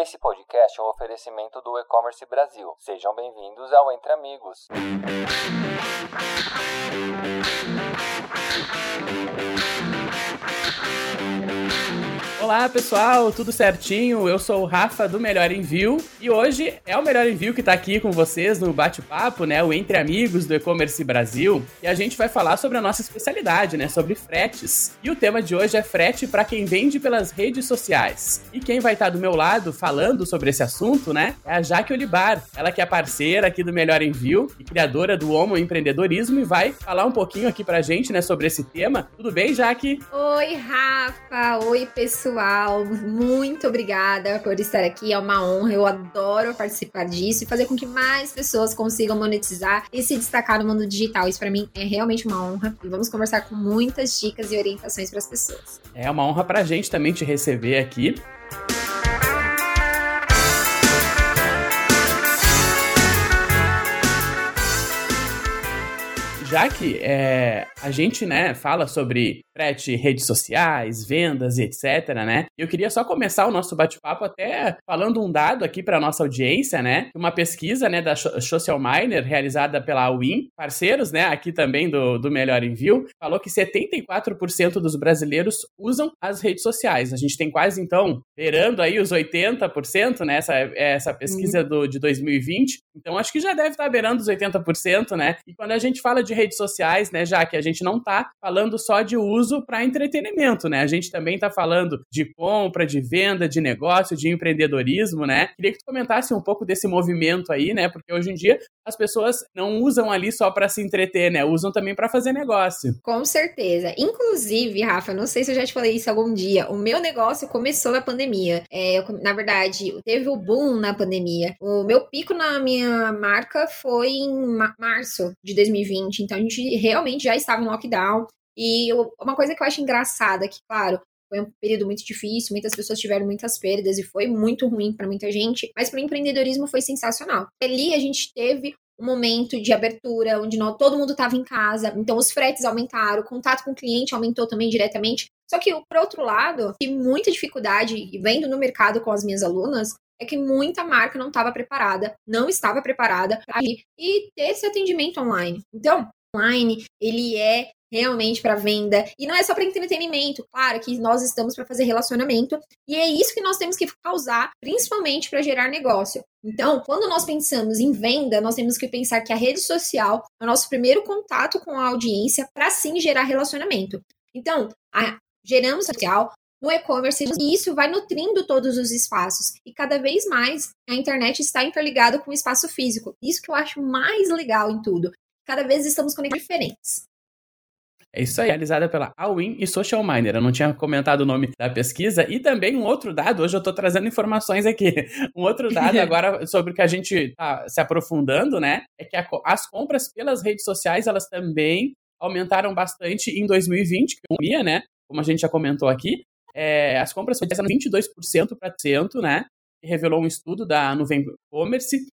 Esse podcast é um oferecimento do E-Commerce Brasil. Sejam bem-vindos ao Entre Amigos. Olá pessoal, tudo certinho? Eu sou o Rafa do Melhor Envio e hoje é o Melhor Envio que está aqui com vocês no bate-papo, né? O Entre Amigos do E-Commerce Brasil. E a gente vai falar sobre a nossa especialidade, né? Sobre fretes. E o tema de hoje é frete para quem vende pelas redes sociais. E quem vai estar tá do meu lado falando sobre esse assunto, né? É a Jaque Olibar. Ela que é parceira aqui do Melhor Envio e criadora do Homo Empreendedorismo e vai falar um pouquinho aqui pra gente, né? Sobre esse tema. Tudo bem, Jaque? Oi, Rafa. Oi, pessoal pessoal. Muito obrigada por estar aqui. É uma honra. Eu adoro participar disso e fazer com que mais pessoas consigam monetizar e se destacar no mundo digital. Isso para mim é realmente uma honra. E vamos conversar com muitas dicas e orientações para as pessoas. É uma honra para a gente também te receber aqui. já que é, a gente, né, fala sobre frete, redes sociais, vendas e etc, né? Eu queria só começar o nosso bate-papo até falando um dado aqui para nossa audiência, né? Uma pesquisa, né, da Social Miner realizada pela Win, parceiros, né, aqui também do, do Melhor Envio, falou que 74% dos brasileiros usam as redes sociais. A gente tem quase então beirando aí os 80%, né, essa, essa pesquisa uhum. do, de 2020. Então acho que já deve estar beirando os 80%, né? E quando a gente fala de redes sociais, né, já que a gente não tá falando só de uso para entretenimento, né? A gente também tá falando de compra, de venda, de negócio, de empreendedorismo, né? Queria que tu comentasse um pouco desse movimento aí, né? Porque hoje em dia as pessoas não usam ali só para se entreter, né? Usam também para fazer negócio. Com certeza. Inclusive, Rafa, não sei se eu já te falei isso algum dia, o meu negócio começou na pandemia. É, eu, na verdade, teve o boom na pandemia. O meu pico na minha marca foi em março de 2020. Então a gente realmente já estava em lockdown. E eu, uma coisa que eu acho engraçada, que, claro, foi um período muito difícil, muitas pessoas tiveram muitas perdas e foi muito ruim para muita gente, mas para o empreendedorismo foi sensacional. Ali a gente teve um momento de abertura onde não, todo mundo estava em casa, então os fretes aumentaram, o contato com o cliente aumentou também diretamente. Só que, por outro lado, e muita dificuldade, vendo no mercado com as minhas alunas, é que muita marca não estava preparada, não estava preparada para ir e ter esse atendimento online. Então, online, ele é realmente para venda e não é só para entretenimento, claro que nós estamos para fazer relacionamento e é isso que nós temos que causar, principalmente para gerar negócio. Então, quando nós pensamos em venda, nós temos que pensar que a rede social é o nosso primeiro contato com a audiência para sim gerar relacionamento. Então, a, geramos social, no e-commerce e isso vai nutrindo todos os espaços. E cada vez mais a internet está interligada com o espaço físico. Isso que eu acho mais legal em tudo. Cada vez estamos conectados diferentes. É isso aí, realizada pela Alwin e Social Miner. Eu não tinha comentado o nome da pesquisa. E também um outro dado, hoje eu estou trazendo informações aqui. Um outro dado agora sobre o que a gente está se aprofundando, né? É que a, as compras pelas redes sociais, elas também aumentaram bastante em 2020, que é né? Como a gente já comentou aqui é, as compras cresceram 22% para cento, né? Revelou um estudo da Nuvem Commerce.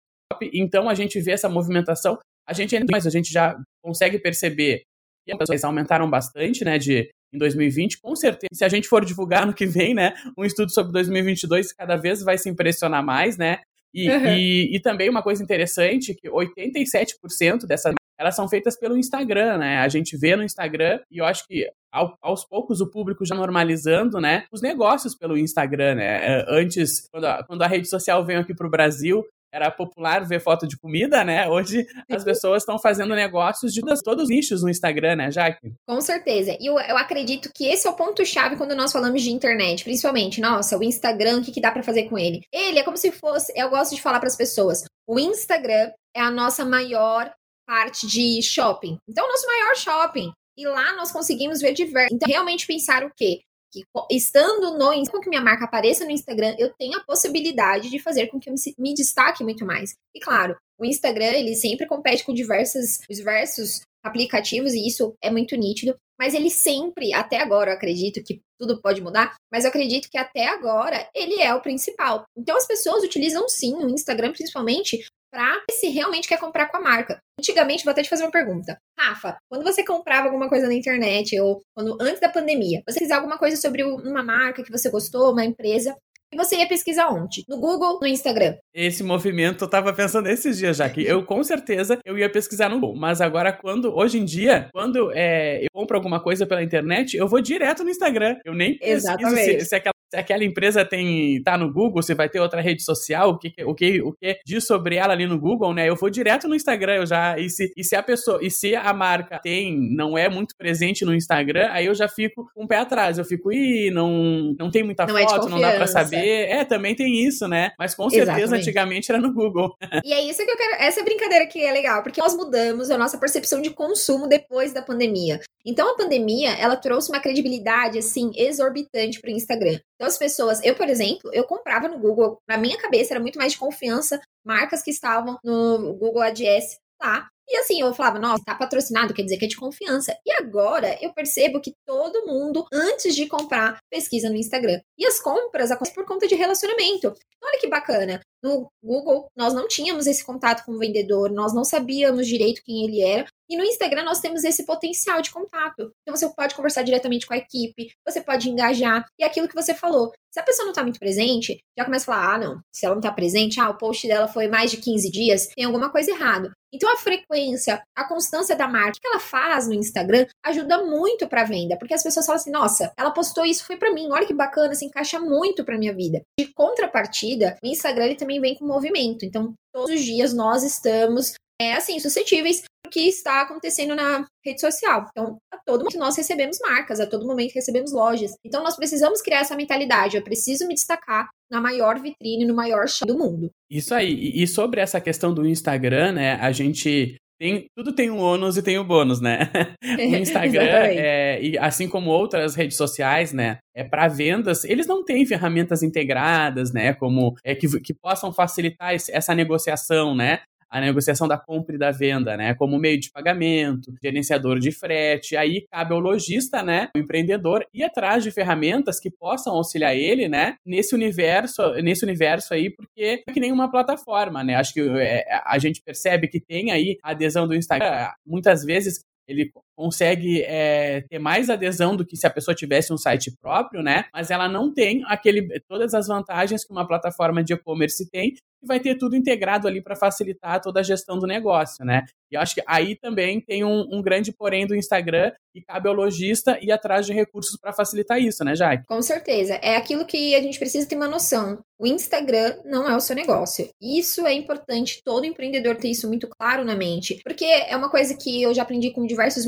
Então a gente vê essa movimentação. A gente ainda mais, a gente já consegue perceber que as pessoas aumentaram bastante, né? De em 2020, com certeza. Se a gente for divulgar no que vem, né? Um estudo sobre 2022, cada vez vai se impressionar mais, né? E, uhum. e, e, também uma coisa interessante, que 87% dessas elas são feitas pelo Instagram, né? A gente vê no Instagram e eu acho que ao, aos poucos o público já normalizando, né? Os negócios pelo Instagram, né? É, antes, quando a, quando a rede social veio aqui para o Brasil, era popular ver foto de comida, né? Hoje as pessoas estão fazendo negócios de todos os nichos no Instagram, né, Jaque? Com certeza. E eu, eu acredito que esse é o ponto-chave quando nós falamos de internet, principalmente, nossa, o Instagram, o que, que dá para fazer com ele? Ele é como se fosse, eu gosto de falar para as pessoas, o Instagram é a nossa maior parte de shopping. Então, o nosso maior shopping. E lá nós conseguimos ver diversos. Então, realmente pensar o quê? Que estando no com que minha marca apareça no Instagram, eu tenho a possibilidade de fazer com que eu me destaque muito mais. E claro, o Instagram, ele sempre compete com diversos, diversos aplicativos, e isso é muito nítido. Mas ele sempre, até agora, eu acredito que tudo pode mudar, mas eu acredito que até agora ele é o principal. Então as pessoas utilizam sim o Instagram, principalmente, para se realmente quer comprar com a marca. Antigamente, vou até te fazer uma pergunta. Rafa, quando você comprava alguma coisa na internet ou quando antes da pandemia, você fez alguma coisa sobre uma marca que você gostou, uma empresa, E você ia pesquisar onde? No Google, no Instagram. Esse movimento eu tava pensando esses dias já, que eu com certeza eu ia pesquisar no Google. Mas agora, quando, hoje em dia, quando é, eu compro alguma coisa pela internet, eu vou direto no Instagram. Eu nem pesquiso se, se aquela se aquela empresa tem tá no Google, se vai ter outra rede social, o que o que o que diz sobre ela ali no Google, né? Eu vou direto no Instagram, eu já e se, e se a pessoa e se a marca tem não é muito presente no Instagram, aí eu já fico um pé atrás. Eu fico e não não tem muita não é foto, é não dá para saber. É, também tem isso, né? Mas com certeza Exatamente. antigamente era no Google. E é isso que eu quero, essa brincadeira que é legal, porque nós mudamos a nossa percepção de consumo depois da pandemia. Então a pandemia, ela trouxe uma credibilidade assim exorbitante para o Instagram. Então as pessoas, eu por exemplo, eu comprava no Google, na minha cabeça era muito mais de confiança marcas que estavam no Google Ads lá. E assim, eu falava, nossa, tá patrocinado, quer dizer que é de confiança. E agora eu percebo que todo mundo, antes de comprar, pesquisa no Instagram. E as compras acontecem por conta de relacionamento. Olha que bacana. No Google, nós não tínhamos esse contato com o vendedor, nós não sabíamos direito quem ele era. E no Instagram nós temos esse potencial de contato. Então você pode conversar diretamente com a equipe, você pode engajar. E aquilo que você falou, se a pessoa não está muito presente, já começa a falar: ah, não, se ela não está presente, ah, o post dela foi mais de 15 dias, tem alguma coisa errada. Então a frequência, a constância da marca que ela faz no Instagram ajuda muito para venda, porque as pessoas falam assim: nossa, ela postou isso, foi para mim, olha que bacana, se encaixa muito para minha vida. De contrapartida, o Instagram ele também vem com movimento. Então, todos os dias nós estamos é, assim, suscetíveis do que está acontecendo na rede social. Então, a todo momento nós recebemos marcas, a todo momento recebemos lojas. Então, nós precisamos criar essa mentalidade. Eu preciso me destacar na maior vitrine, no maior show do mundo. Isso aí. E sobre essa questão do Instagram, né? A gente tem, tudo tem um ônus e tem o um bônus, né? o Instagram, é, e assim como outras redes sociais, né? É para vendas, eles não têm ferramentas integradas, né? Como é que, que possam facilitar esse, essa negociação, né? A negociação da compra e da venda, né? Como meio de pagamento, gerenciador de frete. Aí cabe ao lojista, né? O empreendedor ir atrás de ferramentas que possam auxiliar ele, né? Nesse universo, nesse universo aí, porque é que nem uma plataforma, né? Acho que é, a gente percebe que tem aí a adesão do Instagram. Muitas vezes ele consegue é, ter mais adesão do que se a pessoa tivesse um site próprio, né? Mas ela não tem aquele, todas as vantagens que uma plataforma de e-commerce tem e vai ter tudo integrado ali para facilitar toda a gestão do negócio, né? E eu acho que aí também tem um, um grande porém do Instagram e cabe ao lojista ir atrás de recursos para facilitar isso, né, Jai? Com certeza. É aquilo que a gente precisa ter uma noção. O Instagram não é o seu negócio. Isso é importante todo empreendedor ter isso muito claro na mente, porque é uma coisa que eu já aprendi com diversos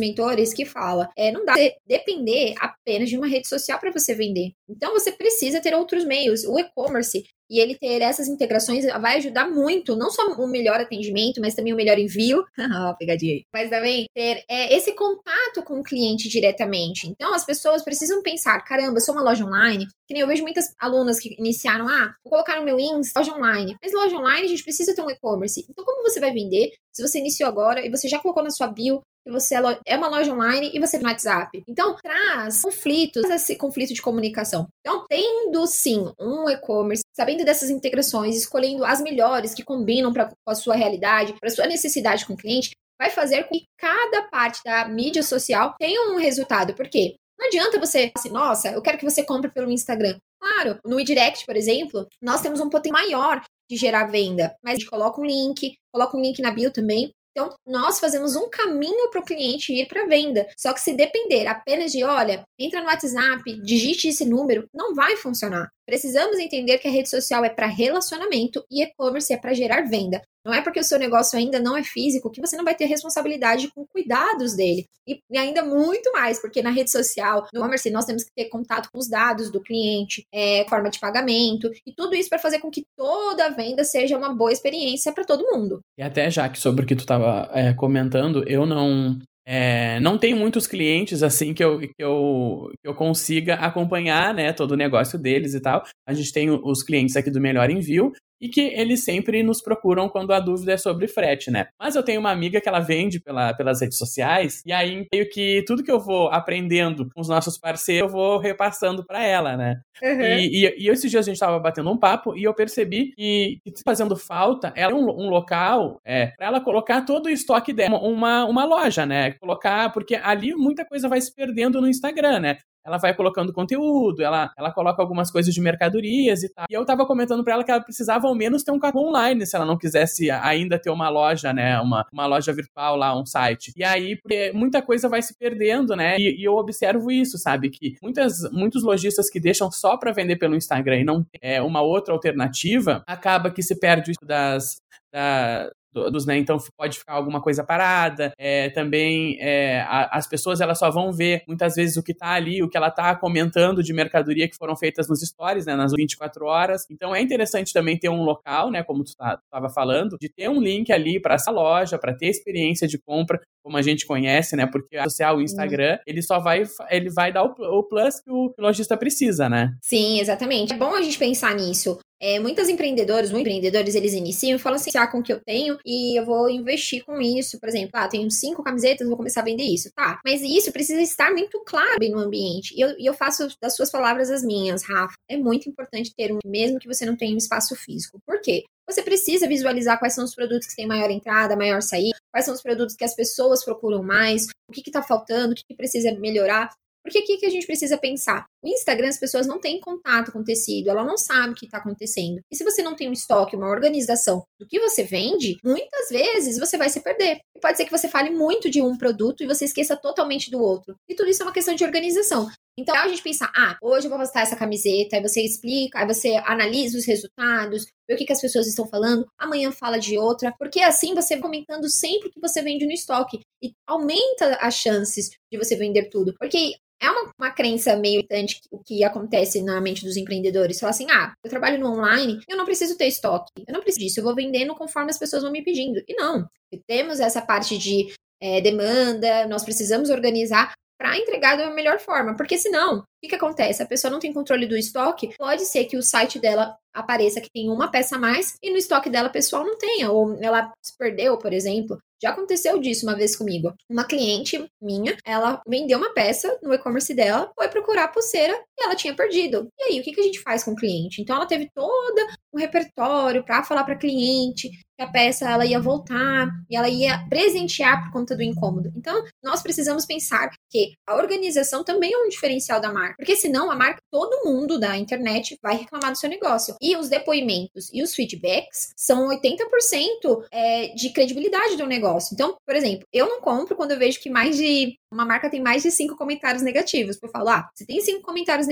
que fala, é não dá depender apenas de uma rede social para você vender. Então você precisa ter outros meios. O e-commerce e ele ter essas integrações vai ajudar muito, não só o melhor atendimento, mas também o melhor envio. Pegadinha aí. Mas também ter é, esse contato com o cliente diretamente. Então, as pessoas precisam pensar: caramba, eu sou uma loja online. Que nem eu vejo muitas alunas que iniciaram, ah, vou colocar no meu Insta, loja online. Mas loja online a gente precisa ter um e-commerce. Então, como você vai vender se você iniciou agora e você já colocou na sua bio que você é, é uma loja online e você no WhatsApp. Então, traz conflitos, esse conflito de comunicação. Então, tendo sim um e-commerce, sabendo dessas integrações, escolhendo as melhores que combinam pra, com a sua realidade, para a sua necessidade com o cliente, vai fazer com que cada parte da mídia social tenha um resultado. Por quê? Não adianta você assim, nossa, eu quero que você compre pelo Instagram. Claro, no e-direct, por exemplo, nós temos um potencial maior de gerar venda, mas a gente coloca um link, coloca um link na bio também, então, nós fazemos um caminho para o cliente ir para venda. Só que se depender apenas de, olha, entra no WhatsApp, digite esse número, não vai funcionar. Precisamos entender que a rede social é para relacionamento e e-commerce é para gerar venda. Não é porque o seu negócio ainda não é físico que você não vai ter responsabilidade com cuidados dele. E, ainda muito mais, porque na rede social, no e-commerce, nós temos que ter contato com os dados do cliente, é, forma de pagamento, e tudo isso para fazer com que toda venda seja uma boa experiência para todo mundo. E até, já que sobre o que tu estava é, comentando, eu não é, não tem muitos clientes assim que eu, que, eu, que eu consiga acompanhar né, todo o negócio deles e tal. A gente tem os clientes aqui do Melhor Envio e que eles sempre nos procuram quando a dúvida é sobre frete, né? Mas eu tenho uma amiga que ela vende pela, pelas redes sociais, e aí meio que tudo que eu vou aprendendo com os nossos parceiros, eu vou repassando para ela, né? Uhum. E, e, e, esses dias a gente tava batendo um papo e eu percebi que, que fazendo falta ela um, um local é, para ela colocar todo o estoque dela, uma, uma loja, né? Colocar, porque ali muita coisa vai se perdendo no Instagram, né? Ela vai colocando conteúdo, ela, ela coloca algumas coisas de mercadorias e tal. E eu tava comentando para ela que ela precisava ao menos ter um cartão online se ela não quisesse ainda ter uma loja, né? Uma, uma loja virtual lá, um site. E aí, muita coisa vai se perdendo, né? E, e eu observo isso, sabe? Que muitas, muitos lojistas que deixam só para vender pelo Instagram e não é uma outra alternativa, acaba que se perde das, da, dos, né? Então pode ficar alguma coisa parada. É, também é, a, as pessoas elas só vão ver muitas vezes o que tá ali, o que ela tá comentando de mercadoria que foram feitas nos stories, né? Nas 24 horas. Então é interessante também ter um local, né? Como tu estava tá, falando, de ter um link ali para essa loja, para ter experiência de compra, como a gente conhece, né? Porque a social, o Instagram, ele só vai, ele vai dar o, o plus que o, que o lojista precisa, né? Sim, exatamente. É bom a gente pensar nisso. É, muitos empreendedores, muitos empreendedores, eles iniciam e falam assim, ah, com o que eu tenho e eu vou investir com isso. Por exemplo, ah, tenho cinco camisetas, vou começar a vender isso. Tá, mas isso precisa estar muito claro no ambiente. E eu, eu faço das suas palavras as minhas, Rafa. É muito importante ter um, mesmo que você não tenha um espaço físico. Por quê? Você precisa visualizar quais são os produtos que têm maior entrada, maior saída, quais são os produtos que as pessoas procuram mais, o que está faltando, o que, que precisa melhorar. Porque o que, a gente precisa pensar? O Instagram, as pessoas não têm contato com o tecido, ela não sabe o que está acontecendo. E se você não tem um estoque, uma organização do que você vende, muitas vezes você vai se perder. E pode ser que você fale muito de um produto e você esqueça totalmente do outro. E tudo isso é uma questão de organização. Então, a gente pensar, ah, hoje eu vou postar essa camiseta, aí você explica, aí você analisa os resultados, vê o que, que as pessoas estão falando, amanhã fala de outra, porque assim você vai comentando sempre o que você vende no estoque e aumenta as chances de você vender tudo. Porque é uma, uma crença meio irritante o que acontece na mente dos empreendedores. Falar assim, ah, eu trabalho no online, eu não preciso ter estoque, eu não preciso disso, eu vou vendendo conforme as pessoas vão me pedindo. E não, temos essa parte de é, demanda, nós precisamos organizar para entregar da melhor forma, porque senão, que, que acontece? A pessoa não tem controle do estoque, pode ser que o site dela apareça que tem uma peça a mais e no estoque dela pessoal não tenha, ou ela se perdeu, por exemplo. Já aconteceu disso uma vez comigo. Uma cliente minha, ela vendeu uma peça no e-commerce dela, foi procurar a pulseira e ela tinha perdido. E aí, o que, que a gente faz com o cliente? Então, ela teve todo um repertório para falar para cliente que a peça ela ia voltar e ela ia presentear por conta do incômodo. Então, nós precisamos pensar que a organização também é um diferencial da marca, porque senão a marca, todo mundo da internet vai reclamar do seu negócio. E os depoimentos e os feedbacks são 80% é, de credibilidade do negócio. Então, por exemplo, eu não compro quando eu vejo que mais de uma marca tem mais de cinco comentários negativos. Por falar, ah, se tem cinco comentários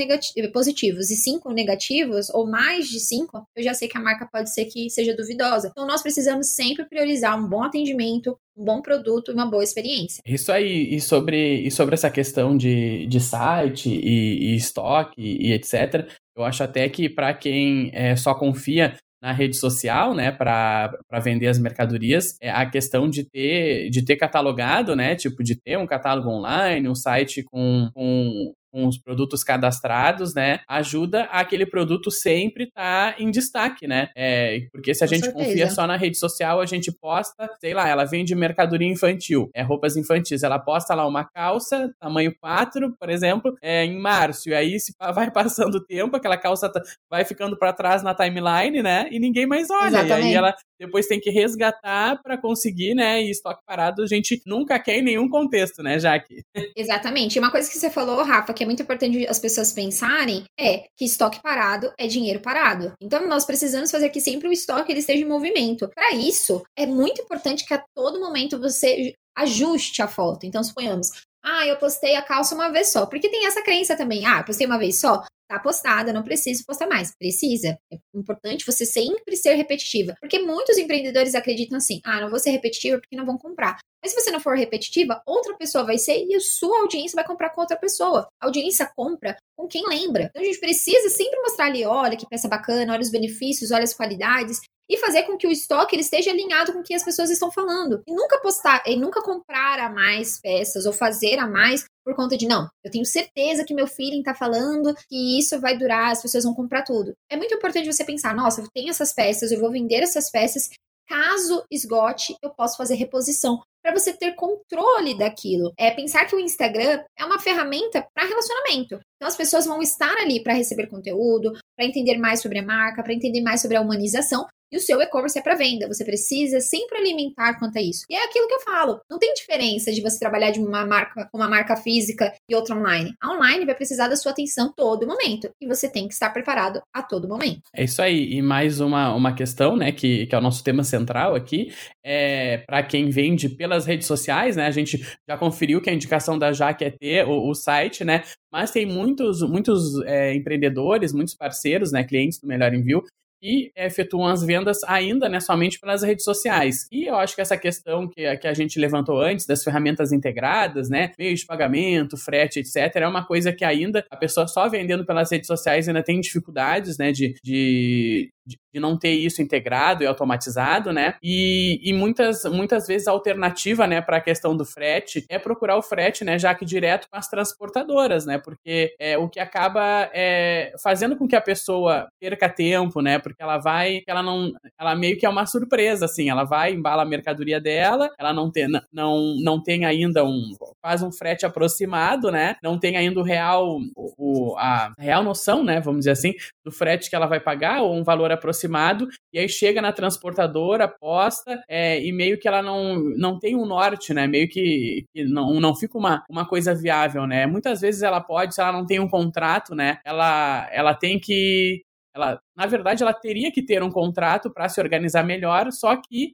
positivos e cinco negativos, ou mais de cinco, eu já sei que a marca pode ser que seja duvidosa. Então, nós precisamos sempre priorizar um bom atendimento, um bom produto e uma boa experiência. Isso aí, e sobre, e sobre essa questão de, de site e, e estoque e, e etc., eu acho até que para quem é, só confia na rede social, né, para vender as mercadorias, é a questão de ter, de ter catalogado, né, tipo, de ter um catálogo online, um site com, com com os produtos cadastrados, né, ajuda aquele produto sempre estar tá em destaque, né? É, porque se a com gente certeza. confia só na rede social, a gente posta, sei lá, ela vende mercadoria infantil, é roupas infantis, ela posta lá uma calça, tamanho 4, por exemplo, é, em março, e aí se vai passando o tempo, aquela calça tá, vai ficando para trás na timeline, né? E ninguém mais olha. Exatamente. E aí ela depois tem que resgatar para conseguir, né? E estoque parado a gente nunca quer em nenhum contexto, né, Jaque? Exatamente. E uma coisa que você falou, Rafa, que é muito importante as pessoas pensarem é que estoque parado é dinheiro parado. Então nós precisamos fazer que sempre o estoque ele esteja em movimento. Para isso, é muito importante que a todo momento você ajuste a foto. Então, suponhamos, ah, eu postei a calça uma vez só. Porque tem essa crença também. Ah, postei uma vez só. Tá postada, não preciso postar mais. Precisa. É importante você sempre ser repetitiva. Porque muitos empreendedores acreditam assim: ah, não vou ser repetitiva porque não vão comprar. Mas se você não for repetitiva, outra pessoa vai ser e a sua audiência vai comprar com outra pessoa. A audiência compra com quem lembra. Então a gente precisa sempre mostrar ali: olha que peça bacana, olha os benefícios, olha as qualidades e fazer com que o estoque ele esteja alinhado com o que as pessoas estão falando. E nunca postar, e nunca comprar a mais peças ou fazer a mais por conta de não, eu tenho certeza que meu feeling tá falando que isso vai durar, as pessoas vão comprar tudo. É muito importante você pensar, nossa, eu tenho essas peças, eu vou vender essas peças, caso esgote, eu posso fazer reposição para você ter controle daquilo. É pensar que o Instagram é uma ferramenta para relacionamento. Então as pessoas vão estar ali para receber conteúdo, para entender mais sobre a marca, para entender mais sobre a humanização E o seu e-commerce é para venda. Você precisa sempre alimentar quanto a isso. E é aquilo que eu falo. Não tem diferença de você trabalhar de uma marca, uma marca física e outra online. A online vai precisar da sua atenção todo momento. E você tem que estar preparado a todo momento. É isso aí. E mais uma, uma questão, né, que, que é o nosso tema central aqui, é para quem vende pelas redes sociais, né? A gente já conferiu que a indicação da Jaque é ter o, o site, né? Mas tem muitos, muitos é, empreendedores, muitos parceiros, né, clientes do Melhor Envio, e efetuam as vendas ainda né, somente pelas redes sociais. E eu acho que essa questão que, que a gente levantou antes das ferramentas integradas, né, meio de pagamento, frete, etc., é uma coisa que ainda a pessoa só vendendo pelas redes sociais ainda tem dificuldades né, de, de, de, não ter isso integrado e automatizado, né? E, e muitas, muitas vezes a alternativa, né, para a questão do frete é procurar o frete, né, já que direto com as transportadoras, né? Porque é o que acaba é, fazendo com que a pessoa perca tempo, né? Porque ela vai, ela não, ela meio que é uma surpresa, assim, ela vai, embala a mercadoria dela, ela não tem, não, não tem ainda um, faz um frete aproximado, né? Não tem ainda o real, o, a real noção, né? Vamos dizer assim, do frete que ela vai pagar ou um valor aproximado, e aí chega na transportadora, posta, é, e meio que ela não, não tem um norte, né? Meio que, que não, não fica uma, uma coisa viável, né? Muitas vezes ela pode, se ela não tem um contrato, né? Ela, ela tem que. Ela, na verdade, ela teria que ter um contrato para se organizar melhor, só que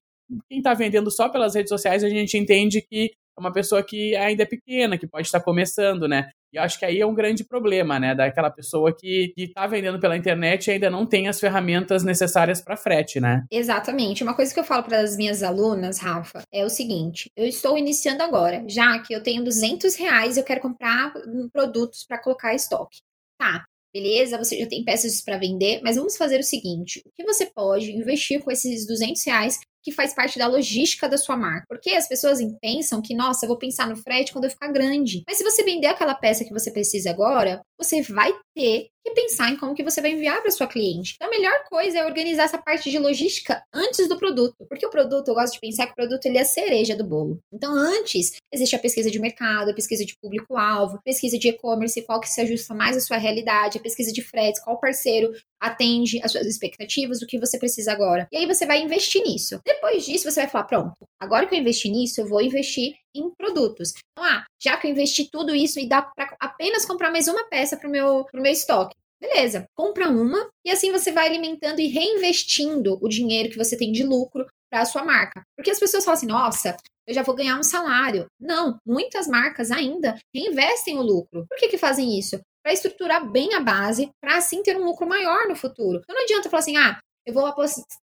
quem está vendendo só pelas redes sociais, a gente entende que uma pessoa que ainda é pequena, que pode estar começando, né? E acho que aí é um grande problema, né? Daquela pessoa que está vendendo pela internet e ainda não tem as ferramentas necessárias para frete, né? Exatamente. Uma coisa que eu falo para as minhas alunas, Rafa, é o seguinte: eu estou iniciando agora, já que eu tenho 200 reais, eu quero comprar produtos para colocar estoque. Tá, beleza, você já tem peças para vender, mas vamos fazer o seguinte: o que você pode investir com esses 200 reais que faz parte da logística da sua marca. Porque as pessoas pensam que, nossa, eu vou pensar no frete quando eu ficar grande. Mas se você vender aquela peça que você precisa agora, você vai ter que pensar em como que você vai enviar para sua cliente. Então, a melhor coisa é organizar essa parte de logística antes do produto, porque o produto, eu gosto de pensar que o produto ele é a cereja do bolo. Então, antes existe a pesquisa de mercado, a pesquisa de público-alvo, pesquisa de e-commerce, qual que se ajusta mais à sua realidade, a pesquisa de fretes, qual parceiro atende às suas expectativas, o que você precisa agora. E aí você vai investir nisso. Depois disso, você vai falar: pronto, agora que eu investi nisso, eu vou investir em produtos. Então, ah, já que eu investi tudo isso e dá para apenas comprar mais uma peça para o meu, meu estoque. Beleza, compra uma e assim você vai alimentando e reinvestindo o dinheiro que você tem de lucro para a sua marca. Porque as pessoas falam assim: nossa, eu já vou ganhar um salário. Não, muitas marcas ainda reinvestem o lucro. Por que, que fazem isso? Para estruturar bem a base, para assim ter um lucro maior no futuro. Então não adianta falar assim: ah, eu vou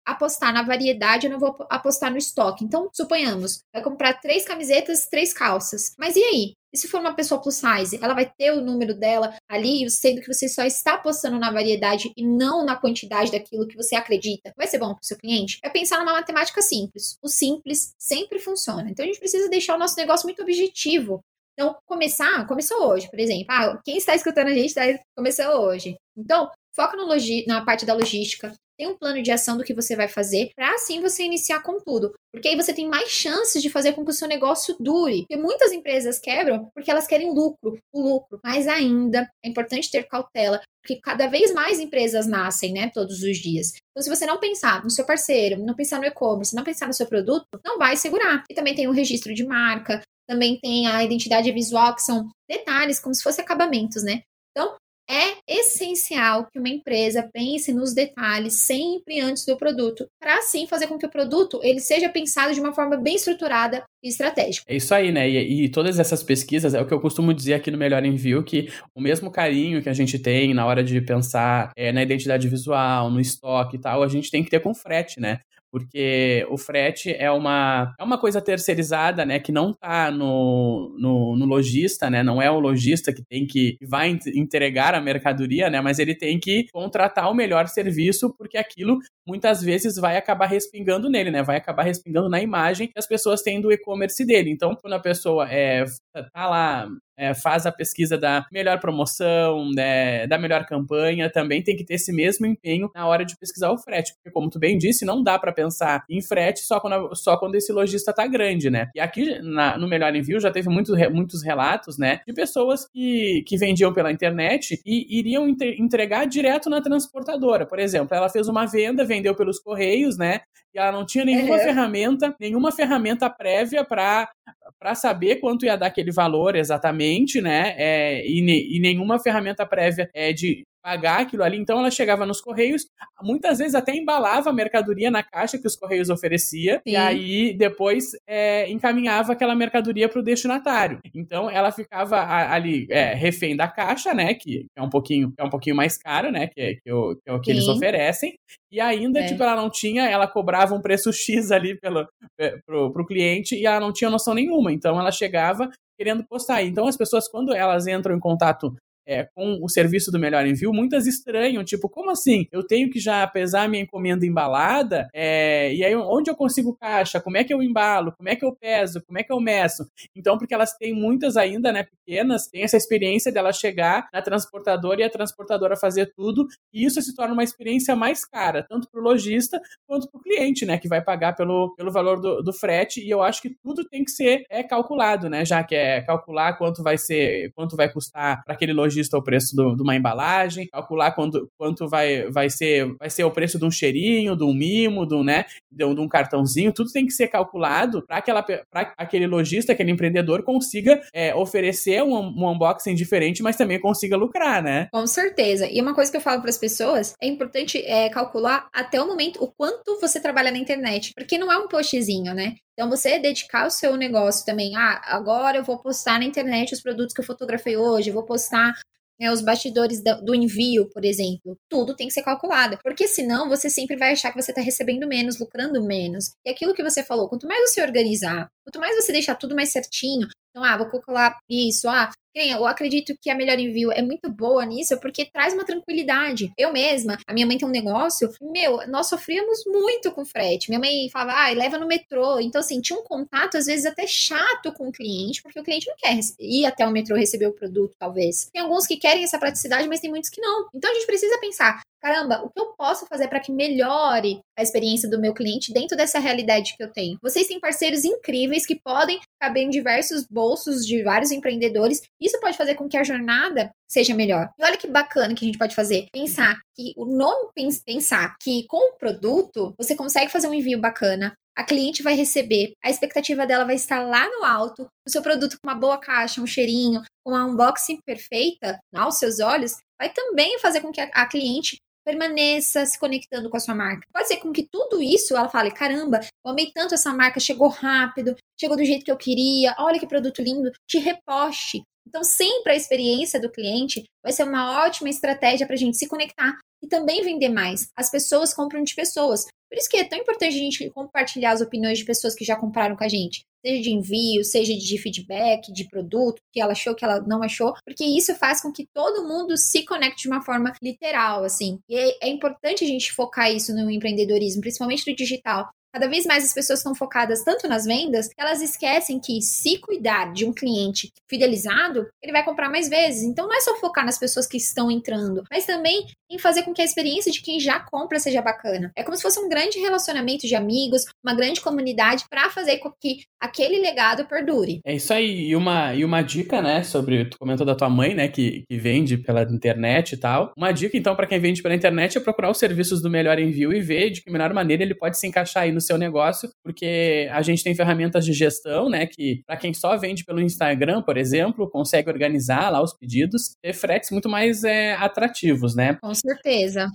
apostar na variedade, eu não vou apostar no estoque. Então, suponhamos, vai comprar três camisetas, três calças. Mas e aí? E se for uma pessoa plus size, ela vai ter o número dela ali, sendo que você só está apostando na variedade e não na quantidade daquilo que você acredita. Vai ser bom para o seu cliente? É pensar numa matemática simples. O simples sempre funciona. Então a gente precisa deixar o nosso negócio muito objetivo. Então, começar, começou hoje, por exemplo. Ah, quem está escutando a gente está começou hoje. Então, foca no na parte da logística, tem um plano de ação do que você vai fazer, para assim você iniciar com tudo. Porque aí você tem mais chances de fazer com que o seu negócio dure. Porque muitas empresas quebram porque elas querem lucro, o lucro. Mas ainda é importante ter cautela, porque cada vez mais empresas nascem, né, todos os dias. Então, se você não pensar no seu parceiro, não pensar no e-commerce, não pensar no seu produto, não vai segurar. E também tem o registro de marca, também tem a identidade visual, que são detalhes, como se fossem acabamentos, né? Então, é essencial que uma empresa pense nos detalhes sempre antes do produto, para assim fazer com que o produto ele seja pensado de uma forma bem estruturada e estratégica. É isso aí, né? E, e, todas essas pesquisas é o que eu costumo dizer aqui no Melhor Envio, que o mesmo carinho que a gente tem na hora de pensar é, na identidade visual, no estoque e tal, a gente tem que ter com frete, né? Porque o frete é uma, é uma coisa terceirizada, né, que não está no, no, no, lojista, né, não é o lojista que tem que, que vai entregar a mercadoria, né, mas ele tem que contratar o melhor serviço, porque aquilo muitas vezes vai acabar respingando nele, né, vai acabar respingando na imagem que as pessoas têm do e-commerce dele. Então, quando a pessoa é, tá lá é, faz a pesquisa da melhor promoção, né, da melhor campanha, também tem que ter esse mesmo empenho na hora de pesquisar o frete, porque como tu bem disse, não dá para pensar em frete só quando, só quando esse lojista tá grande, né? E aqui na, no Melhor Envio já teve muito, muitos relatos, né, de pessoas que, que vendiam pela internet e iriam entregar direto na transportadora. Por exemplo, ela fez uma venda, vendeu pelos correios, né, e ela não tinha nenhuma uhum. ferramenta, nenhuma ferramenta prévia para saber quanto ia dar aquele valor exatamente, né? É, e, ne, e nenhuma ferramenta prévia é, de pagar aquilo ali. Então ela chegava nos correios, muitas vezes até embalava a mercadoria na caixa que os correios oferecia Sim. e aí depois é, encaminhava aquela mercadoria para o destinatário. Então ela ficava ali é, refém da caixa, né? Que é um pouquinho é um pouquinho mais caro, né? Que, que, o, que é o que eles oferecem. E ainda, é. tipo, ela não tinha, ela cobrava um preço X ali pelo, é, pro, pro cliente e ela não tinha noção nenhuma. Então ela chegava querendo postar. Então as pessoas, quando elas entram em contato é, com o serviço do Melhor Envio, muitas estranham, tipo, como assim? Eu tenho que já pesar minha encomenda embalada? É, e aí, onde eu consigo caixa? Como é que eu embalo? Como é que eu peso? Como é que eu meço? Então, porque elas têm muitas ainda, né, pequenas, têm essa experiência dela chegar na transportadora e a transportadora fazer tudo, e isso se torna uma experiência mais cara, tanto para o lojista quanto para o cliente, né, que vai pagar pelo, pelo valor do, do frete, e eu acho que tudo tem que ser é, calculado, né, já que é calcular quanto vai ser, quanto vai custar para aquele lojista lojista o preço do, de uma embalagem, calcular quanto, quanto vai, vai, ser, vai ser o preço de um cheirinho, de um mimo, de um, né, de um, de um cartãozinho, tudo tem que ser calculado para aquele lojista, aquele empreendedor consiga é, oferecer um, um unboxing diferente, mas também consiga lucrar, né? Com certeza. E uma coisa que eu falo para as pessoas, é importante é, calcular até o momento o quanto você trabalha na internet, porque não é um postzinho, né? Então, você dedicar o seu negócio também. Ah, agora eu vou postar na internet os produtos que eu fotografei hoje, eu vou postar né, os bastidores do envio, por exemplo. Tudo tem que ser calculado. Porque senão você sempre vai achar que você está recebendo menos, lucrando menos. E aquilo que você falou, quanto mais você organizar, quanto mais você deixar tudo mais certinho, então, ah, vou calcular isso, ah, eu acredito que a Melhor Envio é muito boa nisso porque traz uma tranquilidade. Eu mesma, a minha mãe tem um negócio, meu, nós sofríamos muito com frete. Minha mãe falava, ah, leva no metrô. Então, assim, tinha um contato, às vezes, até chato com o cliente, porque o cliente não quer ir até o metrô receber o produto, talvez. Tem alguns que querem essa praticidade, mas tem muitos que não. Então, a gente precisa pensar, caramba, o que eu posso fazer para que melhore a experiência do meu cliente dentro dessa realidade que eu tenho? Vocês têm parceiros incríveis que podem caber em diversos bolsos de vários empreendedores. Isso pode fazer com que a jornada seja melhor. E olha que bacana que a gente pode fazer. Pensar que o nome pensar que com o produto você consegue fazer um envio bacana, a cliente vai receber, a expectativa dela vai estar lá no alto, o seu produto com uma boa caixa, um cheirinho, uma unboxing perfeita aos seus olhos, vai também fazer com que a, a cliente permaneça se conectando com a sua marca. Pode ser com que tudo isso ela fale: caramba, eu amei tanto essa marca, chegou rápido, chegou do jeito que eu queria, olha que produto lindo, te reposte. Então, sempre a experiência do cliente vai ser uma ótima estratégia para a gente se conectar e também vender mais. As pessoas compram de pessoas. Por isso que é tão importante a gente compartilhar as opiniões de pessoas que já compraram com a gente seja de envio, seja de feedback, de produto, que ela achou, que ela não achou, porque isso faz com que todo mundo se conecte de uma forma literal, assim. E é, é importante a gente focar isso no empreendedorismo, principalmente no digital, Cada vez mais as pessoas estão focadas tanto nas vendas, que elas esquecem que se cuidar de um cliente fidelizado, ele vai comprar mais vezes. Então não é só focar nas pessoas que estão entrando, mas também em fazer com que a experiência de quem já compra seja bacana. É como se fosse um grande relacionamento de amigos, uma grande comunidade para fazer com que aquele legado perdure. É isso aí. E uma, e uma dica, né, sobre tu comentou da tua mãe, né, que, que vende pela internet e tal. Uma dica então para quem vende pela internet é procurar os serviços do Melhor Envio e ver de que melhor maneira ele pode se encaixar aí no seu negócio, porque a gente tem ferramentas de gestão, né, que para quem só vende pelo Instagram, por exemplo, consegue organizar lá os pedidos, ter fretes muito mais é, atrativos, né? Com certeza.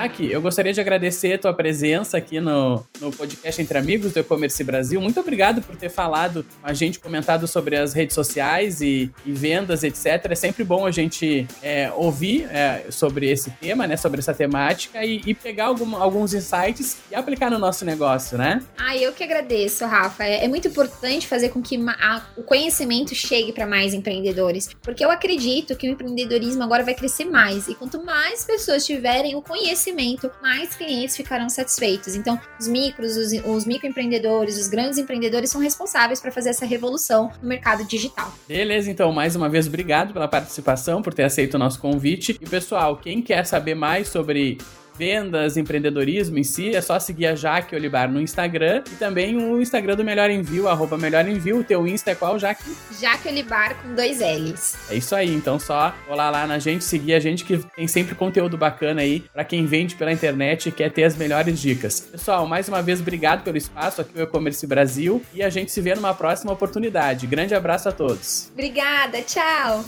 Jaque, eu gostaria de agradecer a tua presença aqui no, no podcast Entre Amigos do E-Commerce Brasil. Muito obrigado por ter falado a gente, comentado sobre as redes sociais e, e vendas, etc. É sempre bom a gente é, ouvir é, sobre esse tema, né? Sobre essa temática e, e pegar algum, alguns insights e aplicar no nosso negócio, né? Ah, eu que agradeço, Rafa. É, é muito importante fazer com que a, o conhecimento chegue para mais empreendedores, porque eu acredito que o empreendedorismo agora vai crescer mais e quanto mais pessoas tiverem o conhecimento conhecimento, mais clientes ficarão satisfeitos. Então, os micros, os, os microempreendedores, os grandes empreendedores são responsáveis para fazer essa revolução no mercado digital. Beleza, então, mais uma vez, obrigado pela participação, por ter aceito o nosso convite. E, pessoal, quem quer saber mais sobre vendas, empreendedorismo em si, é só seguir a Jaque Olibar no Instagram e também o Instagram do Melhor Envio, arroba Melhor Envio. O teu Insta é qual, Jaque? Jaque Olibar com dois L's. É isso aí, então só colar lá na gente, seguir a gente que tem sempre conteúdo bacana aí para quem vende pela internet e quer ter as melhores dicas. Pessoal, mais uma vez, obrigado pelo espaço aqui no E-Commerce Brasil e a gente se vê numa próxima oportunidade. Grande abraço a todos. Obrigada, tchau!